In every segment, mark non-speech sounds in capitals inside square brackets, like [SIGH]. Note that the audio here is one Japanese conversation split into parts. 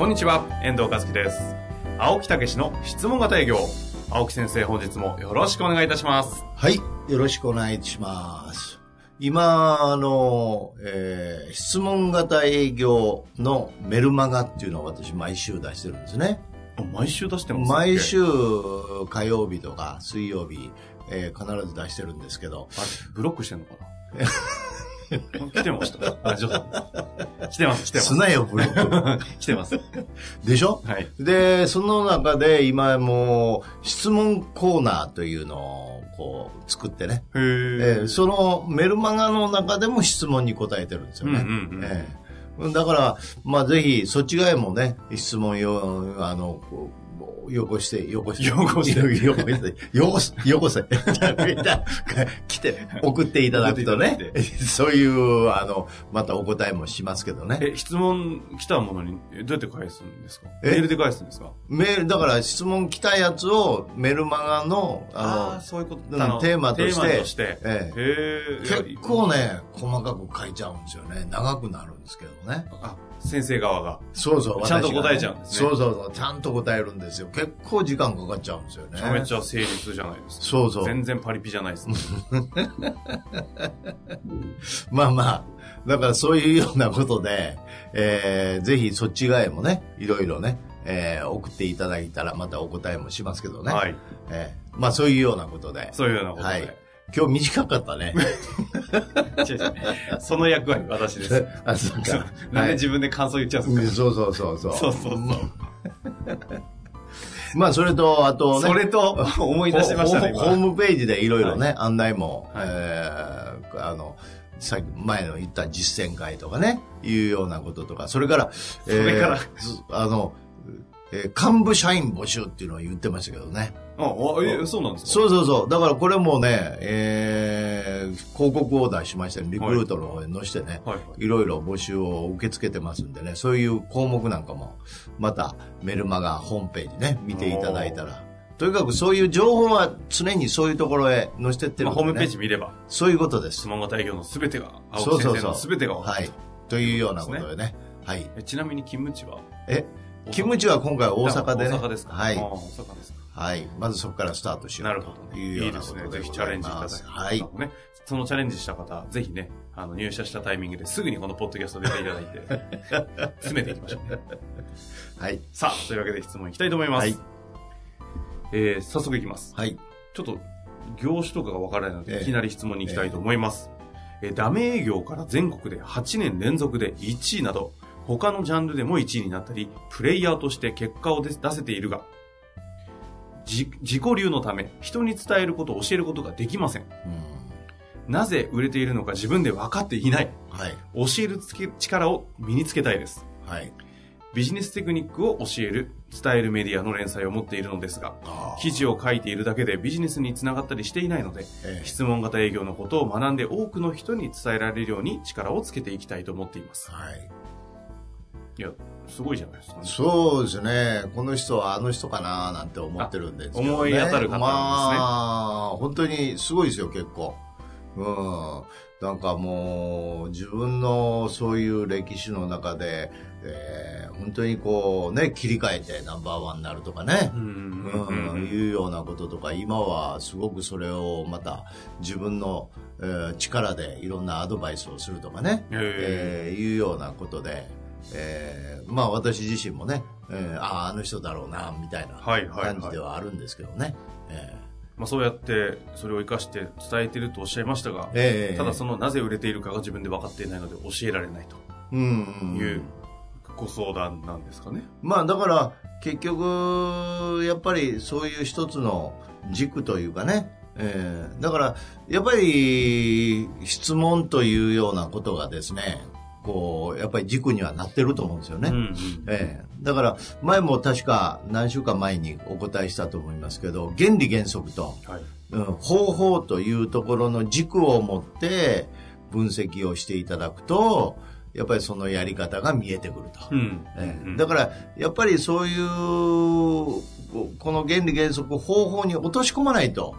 こんにちは、遠藤和樹です。青木武の質問型営業。青木先生、本日もよろしくお願いいたします。はい。よろしくお願いします。今、あの、えー質問型営業のメルマガっていうのを私毎週出してるんですね。あ毎週出してます毎週火曜日とか水曜日、えー必ず出してるんですけど、あれ、ブロックしてんのかな？[LAUGHS] [LAUGHS] 来てました。あ、ちょっと。来てます、来てます。すなよ、ブロック。[LAUGHS] 来てます。でしょ？はい。で、その中で今もう質問コーナーというのをこう作ってね、へえーーそのメルマガの中でも質問に答えてるんですよね。うんうんうんええだから、まあぜひ、そっち側へもね、質問よ、あの、よこして、よこして。よこしてよこして。よこす、よこせ。[LAUGHS] 来て、送っていただくとねそういう、あの、またお答えもしますけどね。え、質問来たものに、えどうやって返すんですか？え？メールで返すんですか？メール、だから質問来たやつをメルマガの、あの、そういうことテーマとしてして。ええ結構。ね、細かく書いちゃうんですよね。長くなるんですけどね。あ、先生側が。そうそう、ちゃんと答えちゃうんですねそうそうそう、ちゃんと答えるんですよ。結構時間かかっちゃうんですよね。めちゃめちゃ誠実じゃないですか。そうそう。全然パリピじゃないですね。[LAUGHS] まあまあ、だからそういうようなことで、えー、ぜひそっち側へもね、いろいろね、えー、送っていただいたらまたお答えもしますけどね。はい。えー、まあそういうようなことで。そういうようなことで。はい。今日短かったね。[LAUGHS] 違う違うその役割私です。[LAUGHS] あ、そうか。なんはいで自分で感想言っちゃうんうんですそうそうそうそう。そうそうそう [LAUGHS] まあそれと、あとかね。それと、思い出しましたね、ホー今。ムページでいろいろね、案内も、はいえーあの、さっき前の言った実践会とかね、いうようなこととか、それから、それからずあの、えー幹部社員募集っていうのを言ってましたけどね。あ、あえ、そうなんですか？そうそうそう。だからこれもね、えー広告を出しまして、リクルートの方に載せてね、はいはい。いろいろ募集を受け付けてますんでね、そういう項目なんかも、またメルマガホームページね、見ていただいたら。とにかくそういう情報は常にそういうところへ載せてってるねまあホームページ見れば、そういうことです質。問型営業のすべてが、青木先生のそうそうそう。すべてが分かるはい。というようなことでね。はい。えちなみに勤務地は？え、キムチは今回大阪でね。大阪ですか？はいあ。大阪ですか。はい。まずそこからスタートしようなるほどね。というよいういですね。なことでぜひチャレンジいただきはい。ね。そのチャレンジした方、ぜひね、あの、入社したタイミングですぐにこのポッドキャスト出ていただいて、[LAUGHS] 詰めていきましょうね。はい。さあ、というわけで質問いきたいと思います。はいえー、早速いきます。はい。ちょっと、業種とかがわからないので、ええいきなり質問に行きたいと思います。えーダメ営業から全国で8年連続で1位など、他のジャンルでも1位になったり、プレイヤーとして結果を出出せているが、じ自己流のため、人に伝えることを教えることができません。うん。なぜ売れているのか自分で分かっていない。はい。教えるつけ力を身につけたいです。はい。ビジネステクニックを教える、伝えるメディアの連載を持っているのですが、記事を書いているだけでビジネスにつながったりしていないので、ええ質問型営業のことを学んで多くの人に伝えられるように力をつけていきたいと思っています。はい。いや、すごいじゃないですか、ね。そうですね。この人はあの人かななんて思ってるんですけど、ね。あ思い当たる方なんですねまあ、本当にすごいですよ、結構。うん。なんかもう、自分のそういう歴史の中で、えー本当にこうね、切り替えてナンバーワンになるとかね。いうようなこととか、今はすごくそれをまた自分の、えー力でいろんなアドバイスをするとかね、へえーいうようなことで、えーまあ私自身もね、えーああ、あの人だろうな、みたいな感じではあるんですけどね。えまあ、そうやってそれを生かして伝えてるとおっしゃいましたが、ーえーただそのなぜ売れているかが自分で分かっていないので教えられないと。いうご相談なんですかね。まあだから結局やっぱりそういう一つの軸というかね、えー。だからやっぱり質問というようなことがですねここう、やっぱり軸にはなってると思うんですよね。うんうんええ、だから、前も確か何週間前にお答えしたと思いますけど、原理原則と、はい。うん、方法というところの軸を持って分析をしていただくと、やっぱりそのやり方が見えてくると。うん。えだから、やっぱりそういう、ここの原理原則、方法に落とし込まないと、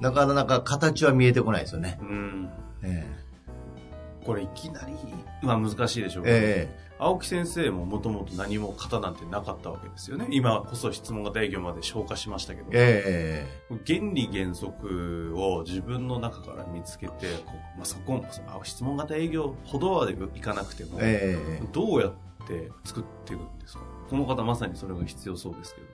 なかなか形は見えてこないですよね。うん。えこれいきなりは難しいでしょうえけど、青木先生ももともと何も型なんてなかったわけですよね。今こそ質問型営業まで消化しましたけど、ええ。原理原則を自分の中から見つけて、こうまあ、そこ、あ質問型営業ほどはいかなくても、ええ。どうやって作っていくんですか？この方まさにそれが必要そうですけど。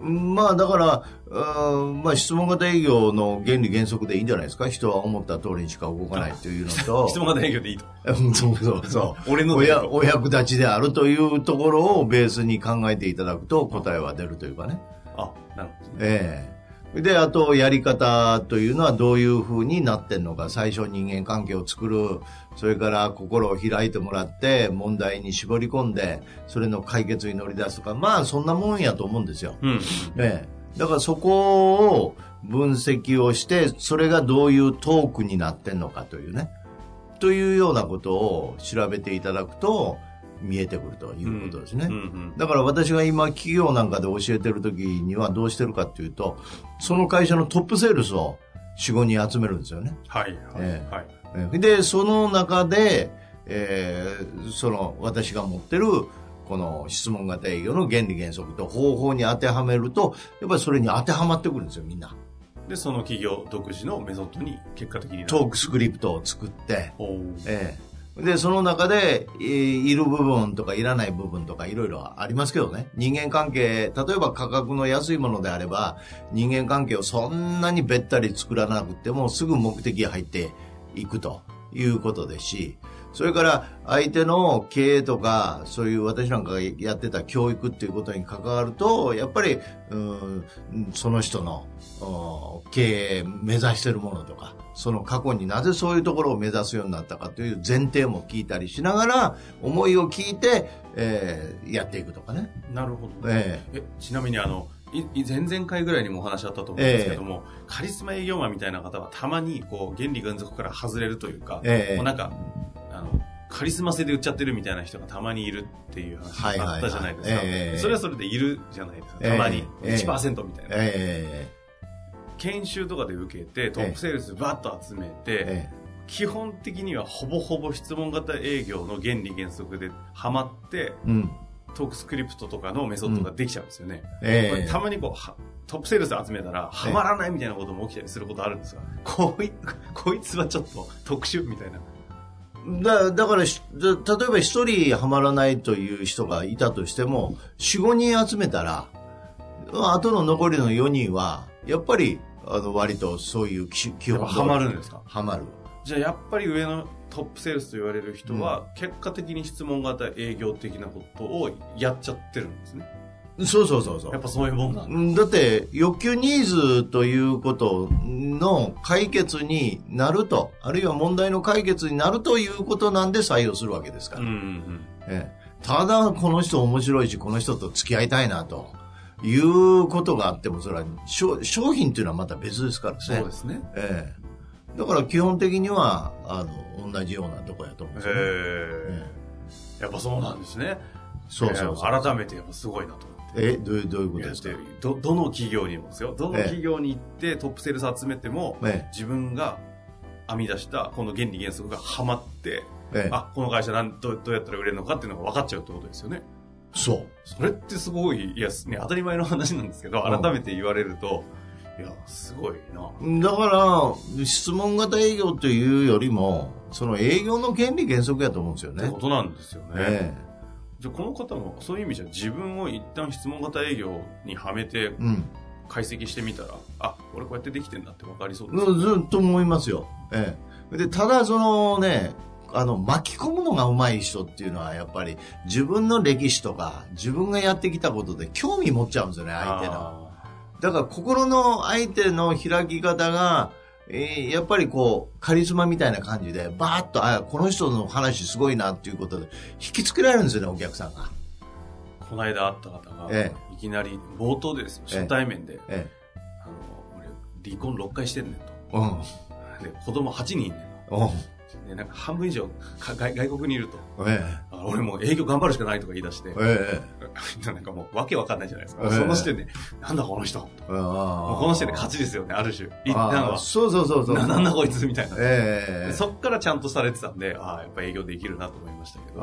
まあだから、うんまあ質問型営業の原理原則でいいんじゃないですか？人は思った通りにしか動かないというのと。[LAUGHS] 質問型営業でいいと。うんそうそうそう。俺のおやお役立ちであるというところをベースに考えていただくと答えは出るというかね。あ、なるほどね。ええで、あと、やり方というのはどういう風になってんのか、最初人間関係を作る、それから心を開いてもらって、問題に絞り込んで、それの解決に乗り出すとか、まあ、そんなもんやと思うんですよ。うん。ええ。だからそこを分析をして、それがどういうトークになってんのかというね、というようなことを調べていただくと、見えてくるということですね。うんうんだから私が今企業なんかで教えてる時にはどうしてるかっていうと、その会社のトップセールスを4、5人集めるんですよね。はい、はい、ええはい。えで、その中で、えーその私が持ってるこの質問型営業の原理原則と方法に当てはめると、やっぱりそれに当てはまってくるんですよ、みんな。で、その企業独自のメソッドに結果的に。トークスクリプトを作って、ええで、その中で、いる部分とかいらない部分とかいろいろありますけどね。人間関係、例えば価格の安いものであれば、人間関係をそんなにべったり作らなくてもすぐ目的入っていくということですし、それから相手の経営とか、そういう私なんかがやってた教育っていうことに関わると、やっぱり、うんその人のうん経営目指してるものとか、その過去になぜそういうところを目指すようになったかという前提も聞いたりしながら、思いを聞いて、えーやっていくとかね。なるほど。ええちなみにあの、前々回ぐらいにもお話あったと思うんですけども、カリスマ営業マンみたいな方はたまにこう原理原則から外れるというか、ええもうなんか、カリスマ性で売っちゃってるみたいな人がたまにいるっていう話があったじゃないですか。はいはいはいええそれはそれでいるじゃないですか。たまに。ええ1%みたいな。え研修とかで受けて、トップセールスバッと集めて、ええ基本的にはほぼほぼ質問型営業の原理原則でハマって、えうん。トークスクリプトとかのメソッドができちゃうんですよね。ええこれたまにこうは、トップセールス集めたら、はまらないみたいなことも起きたりすることあるんですが、こい [LAUGHS] こいつはちょっと特殊みたいな。だだから例えば一人ハマらないという人がいたとしても、4、5人集めたら、あとの残りの4人は、やっぱり、あの、割とそういう基基本やっぱハマるんですか？ハマる。じゃあやっぱり上のトップセールスと言われる人は、結果的に質問型営業的なことをやっちゃってるんですね。そうそうそうそうやっぱそういうもんなんだ。うん。だって、欲求ニーズということの解決になると、あるいは問題の解決になるということなんで採用するわけですから。うんうんええただ、この人面白いし、この人と付き合いたいなと。いうことがあっても、それは商商品っていうのはまた別ですからね。そうですね。ええだから基本的には、あの、同じようなとこやと思うんへですよね。え。やっぱそうなんですね。そうそう改めてやっぱすごいなと思。え、どういう、どういうことですか？どどの企業にもですよ。どの企業に行ってトップセールス集めても、え自分が編み出したこの原理原則がハマって、え、え。え、あこの会社なんどうどうやったら売れるのかっていうのが分かっちゃうってことですよね。そう。それってすごいいや、ね、当たり前の話なんですけどうん。改めて言われると、いやすごいな。だから、質問型営業というよりも、その営業の原理原則やと思うんですよね。ってこ。となんですよね、えじゃあこの方もそういう意味じゃ自分を一旦質問型営業にはめて。解析してみたらあ俺こうやってできてんだって分かりそうです、ずずっと思いますよ。ええ。で、ただそのね、あの、巻き込むのが上手い人っていうのは、やっぱり自分の歴史とか、自分がやってきたことで興味持っちゃうんですよね、相手の。あだから心の相手の開き方が、えーやっぱりこう、カリスマみたいな感じで、バーッと、あ、この人の話すごいなっていうことで、引きつけられるんですよね、お客さんが。この間会った方が、えいきなり冒頭でですよ、初対面で、えあの、俺、離婚6回してんねんと。え。うん。で、子供8人いんねんうん。で、なんか半分以上か外外国にいると。えあ俺もう営業頑張るしかないとか言い出してえ。[LAUGHS] えなんかもうわけわかんないじゃないですか。ええその時点で、なんだこの人。この時点で勝ちですよね、ある種。一旦は。あそうそうそうそう。ななんだこいつみたいな。ええでそっからちゃんとされてたんで、ああ、やっぱ営業できるなと思いましたけど。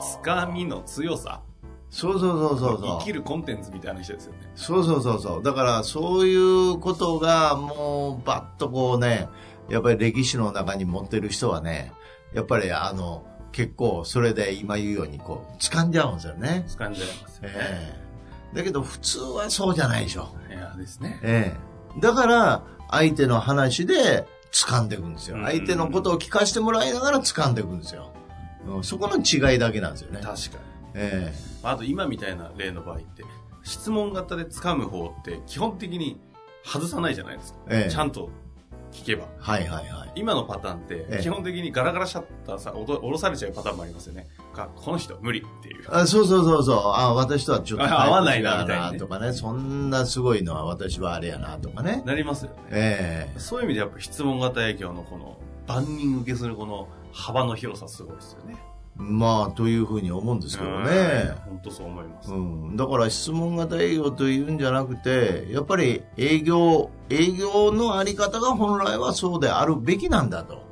つかみの強さ。そうそうそうそうそう。生きるコンテンツみたいな人ですよね。そうそうそうそう。だから、そういうことが、もう、バッとこうね、やっぱり歴史の中に持ってる人はね、やっぱりあの、結構、それで今言うように、こう、掴んじゃうんですよね。掴んじゃいますよね。ええだけど、普通はそうじゃないでしょ。いやですね。ええだから、相手の話で掴んでいくんですよう。ん相手のことを聞かせてもらいながら掴んでいくんですよ。うんそこの違いだけなんですよね。確かに。えあと今みたいな例の場合って、質問型で掴む方って基本的に外さないじゃないですか。ええちゃんと聞けば。えはいはいはい。今のパターンってええ基本的にガラガラシャッターさ、おろされちゃうパターンもありますよね。かこの人無理っていう。あそうそうそうそう。あ私とはちょっとあ合わないなみたいなねとかね。そんなすごいのは私はあれやなとかね。なりますよね。えそういう意味でやっぱ質問型営業のこの万人受けするこの幅の広さすごいですよね。えまあ、というふうに思うんですけどね。本当そう思います。うん、だから質問型営業というんじゃなくて、やっぱり営業、営業のあり方が本来はそうであるべきなんだと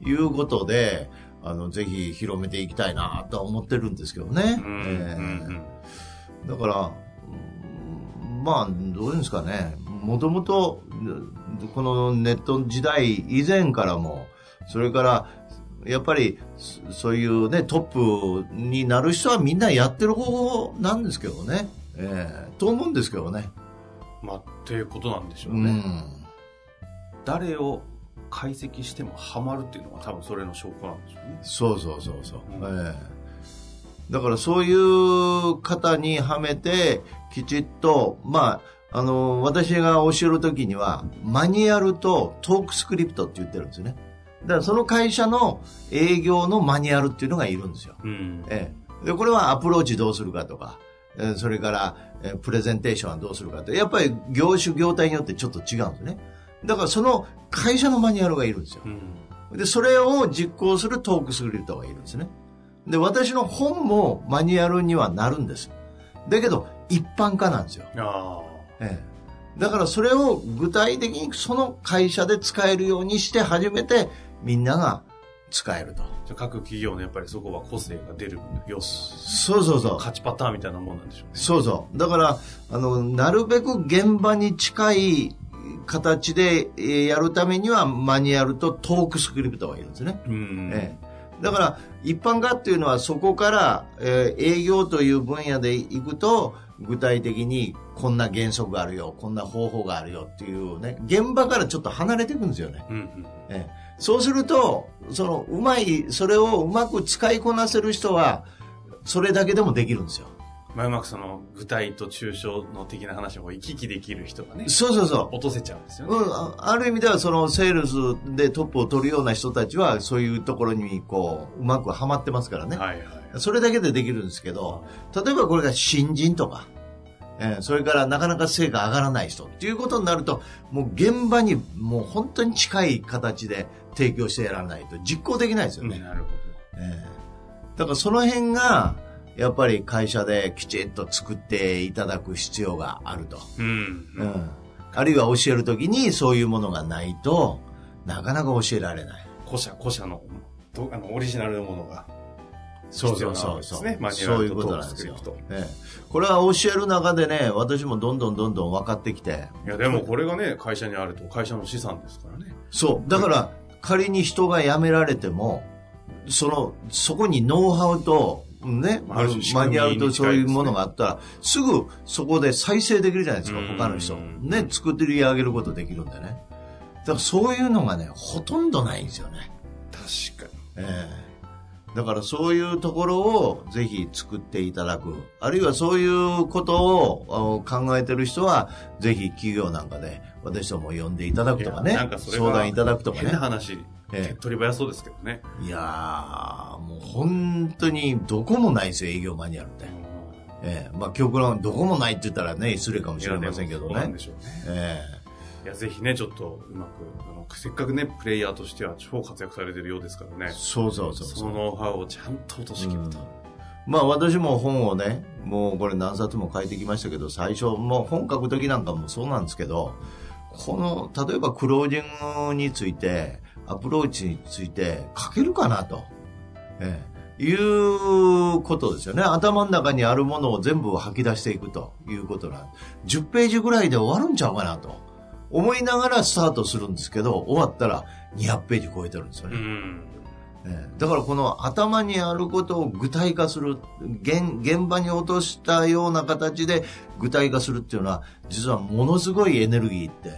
いうことで、あの、ぜひ広めていきたいなとは思ってるんですけどね。うんええうんだから、うんまあ、どういうんですかね。もともと、このネット時代以前からも、それから、やっぱり、そそういうね、トップになる人はみんなやってる方法なんですけどね。ええと思うんですけどね。うんまあ、っていうことなんでしょうね。うん。誰を解析してもハマるっていうのが多分それの証拠なんでしょうね。そうそうそうそう。うんええだからそういう方にはめて、きちっと、まあ、あの、私が教えるときには、マニュアルとトークスクリプトって言ってるんですよね。だからその会社の営業のマニュアルっていうのがいるんですよ。うん。ええ。で、これはアプローチどうするかとか、えーそれから、えープレゼンテーションはどうするかって、やっぱり業種業態によってちょっと違うんですね。だからその会社のマニュアルがいるんですよ。うん。で、それを実行するトークスクリプトがいるんですね。で、私の本もマニュアルにはなるんです。だけど、一般化なんですよ。あええ。だからそれを具体的にその会社で使えるようにして初めてみんなが使えると。あ。じゃあ各企業のやっぱりそこは個性が出る要素。そうそうそう。勝ちパターンみたいなもんなんでしょうね。そうそう。だから、あの、なるべく現場に近い形でえーやるためにはマニュアルとトークスクリプトがいるんですね。うん。ええ、だから一般化っていうのはそこから、えー営業という分野でいくと具体的にこんな原則があるよこんな方法があるよっていうね現場からちょっと離れていくんですよね、うんうん。ええ、そうするとそのうまいそれをうまく使いこなせる人はそれだけでもできるんですよまあ、うまくその具体と抽象の的な話を行き来できる人がね、そうそうそう落とせちゃうんですよね。うん、あある意味ではそのセールスでトップを取るような人たちはそういうところにこううまくはまってますからね、はいはい。それだけでできるんですけど、例えばこれが新人とか、えーそれからなかなか成果上がらない人っていうことになると、もう現場にもう本当に近い形で提供してやらないと実行できないですよね。なるほえーだからその辺が、やっぱり会社できちっと作っていただく必要があると。ど。うん。うん。あるいは教えるときにそういうものがないとなかなか教えられない。古社、古社の、どあの、オリジナルのものが。そうそうそうそう。必要なわけですねマニュアそういうルとことなんですよトークスクリプ。ええ、これは教える中でね、私もどんどんどんどん分かってきて。いや、でもこれがね、会社にあると会社の資産ですからね。そう。だから、仮に人が辞められても、その、そこにノウハウと、ね、マニュアルとそういうものにがあったら、すぐそこで再生できるじゃないですか、うん他の人。ね、作って上げることできるんでね。だからそういうのがね、ほとんどないんですよね。確かに。ええだからそういうところをぜひ作っていただく。あるいはそういうことを考えてる人は、ぜひ企業なんかで私ども呼んでいただくとかね。なんかそれ相談いただくとかね。変な話、ええ取り早そうですけどね。いやー、もう本当にどこもないですよ、営業マニュアルって。ええまあ極論どこもないって言ったらね、失礼かもしれませんけどねそうなんで。しょうね。えいや、ぜひね、ちょっとうまく、せっかくね、プレイヤーとしては超活躍されてるようですからえね。そうそうそうその。ノウハウをちゃんと落としきると。まあ私も本をね、もうこれ何冊も書いてきましたけど、最初、もう本書く時なんかもそうなんですけど、この、例えばクロージングについて、アプローチについて書けるかなと。ええいうことですよね。頭の中にあるものを全部吐き出していくということなん10ページぐらいで終わるんちゃうかなと思いながらスタートするんですけど、終わったら200ページ超えてるんですよね。うん。ええだからこの頭にあることを具体化する現現場に落としたような形で具体化するっていうのは実はものすごいエネルギーって、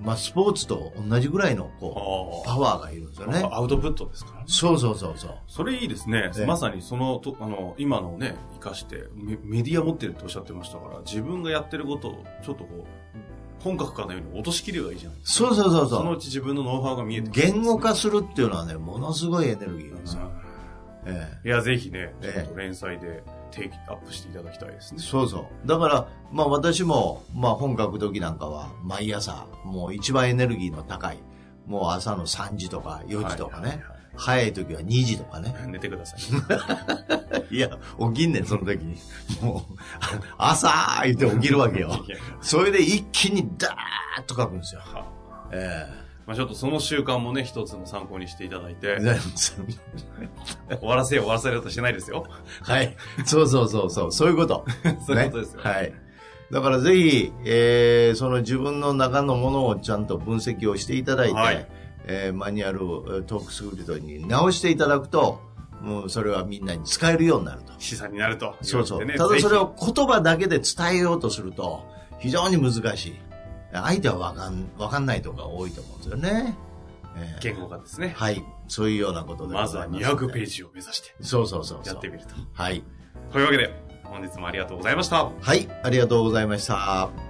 まあ、スポーツと同じぐらいのこうあパワーがいるんですよねあ。アウトプットですか？らね。そうそうそうそう。それいいですね。ええまさにそのと、あの、今のね、活かしてメ、メディア持ってるっておっしゃってましたから、自分がやってることを、ちょっとこう、本格化のように落としきればいいじゃないですか。そうそうそうそう。そのうち自分のノウハウが見えてくるね言語化するっていうのはね、ものすごいエネルギーなんですよ。ええいや、ぜひね、ちょええっと連載でテイクアップしていただきたいですね。そうそう。だから、まあ私も、まあ本書く時なんかは、毎朝、もう一番エネルギーの高い、もう朝の3時とか4時とかね、はいはいはい早い時は2時とかね。寝てください。[LAUGHS] いや、起きんねん、その時に。もう、朝ー言って起きるわけよ。[LAUGHS] それで一気にダーッと書くんですよ。はえまあちょっとその習慣もね、一つの参考にしていただいて [LAUGHS] え、終わらせよう終わらせようとしてないですよ。はい。そうそうそうそう、そういうこと。そういうことですよ。ねはい。だからぜひ、えー、その自分の中のものをちゃんと分析をしていただいて、はいえーマニュアルトークスクリプトに直していただくと、もうそれはみんなに使えるようになると。資産になると。そうそう。ねただそれをぜ言葉だけで伝えようとすると、非常に難しい。相手はわかん、わかんないとか多いと思うんですよね。えーひ言語化ですね。はい。そういうようなことでまずは200ページ。ジを目指してそうそうそうそう。やってみると。はい。というわけで、本日もありがとうございました。はい。ありがとうございました。